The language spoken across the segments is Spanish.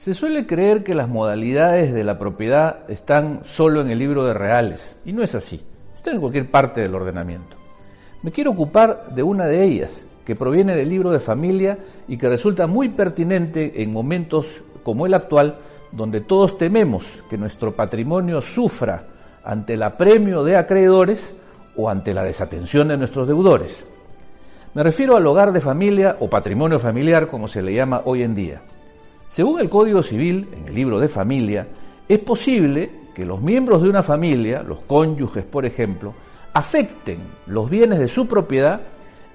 Se suele creer que las modalidades de la propiedad están solo en el libro de reales, y no es así, están en cualquier parte del ordenamiento. Me quiero ocupar de una de ellas, que proviene del libro de familia y que resulta muy pertinente en momentos como el actual, donde todos tememos que nuestro patrimonio sufra ante el apremio de acreedores o ante la desatención de nuestros deudores. Me refiero al hogar de familia o patrimonio familiar, como se le llama hoy en día. Según el Código Civil, en el libro de familia, es posible que los miembros de una familia, los cónyuges por ejemplo, afecten los bienes de su propiedad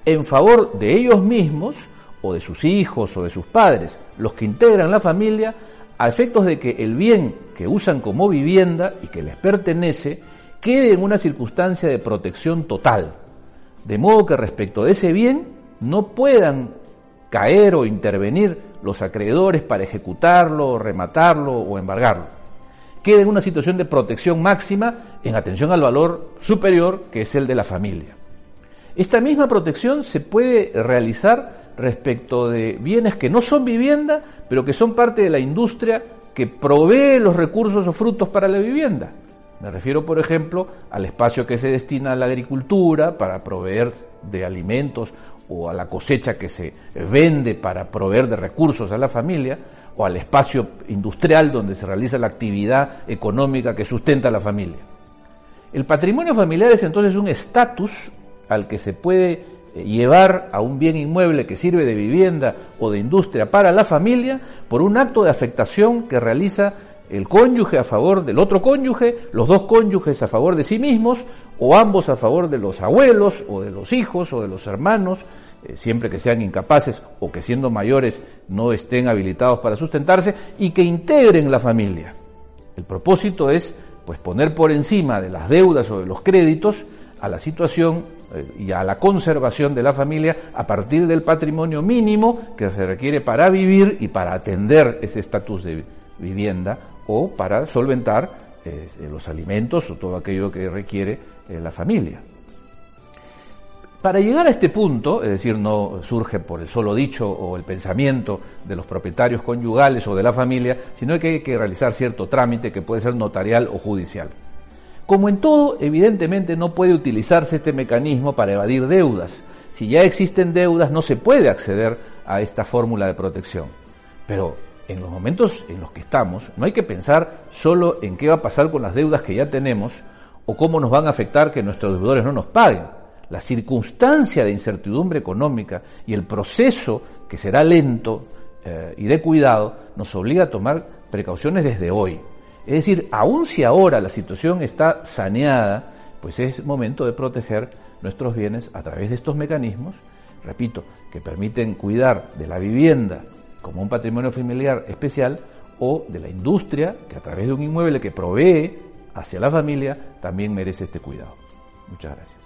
en favor de ellos mismos o de sus hijos o de sus padres, los que integran la familia, a efectos de que el bien que usan como vivienda y que les pertenece quede en una circunstancia de protección total, de modo que respecto de ese bien no puedan caer o intervenir los acreedores para ejecutarlo, rematarlo o embargarlo. Queda en una situación de protección máxima en atención al valor superior que es el de la familia. Esta misma protección se puede realizar respecto de bienes que no son vivienda, pero que son parte de la industria que provee los recursos o frutos para la vivienda. Me refiero, por ejemplo, al espacio que se destina a la agricultura para proveer de alimentos o a la cosecha que se vende para proveer de recursos a la familia, o al espacio industrial donde se realiza la actividad económica que sustenta a la familia. El patrimonio familiar es entonces un estatus al que se puede eh, llevar a un bien inmueble que sirve de vivienda o de industria para la familia por un acto de afectación que realiza el cónyuge a favor del otro cónyuge, los dos cónyuges a favor de sí mismos, o ambos a favor de los abuelos, o de los hijos, o de los hermanos, eh, siempre que sean incapaces o que siendo mayores no estén habilitados para sustentarse, y que integren la familia. El propósito es pues poner por encima de las deudas o de los créditos a la situación eh, y a la conservación de la familia a partir del patrimonio mínimo que se requiere para vivir y para atender ese estatus de vivienda o para solventar eh, los alimentos o todo aquello que requiere eh, la familia. Para llegar a este punto, es decir, no surge por el solo dicho o el pensamiento de los propietarios conyugales o de la familia, sino que hay que realizar cierto trámite que puede ser notarial o judicial. Como en todo, evidentemente no puede utilizarse este mecanismo para evadir deudas. Si ya existen deudas, no se puede acceder a esta fórmula de protección. Pero en los momentos en los que estamos, no hay que pensar solo en qué va a pasar con las deudas que ya tenemos o cómo nos van a afectar que nuestros deudores no nos paguen. La circunstancia de incertidumbre económica y el proceso que será lento eh, y de cuidado nos obliga a tomar precauciones desde hoy. Es decir, aun si ahora la situación está saneada, pues es momento de proteger nuestros bienes a través de estos mecanismos, repito, que permiten cuidar de la vivienda, como un patrimonio familiar especial o de la industria que a través de un inmueble que provee hacia la familia también merece este cuidado. Muchas gracias.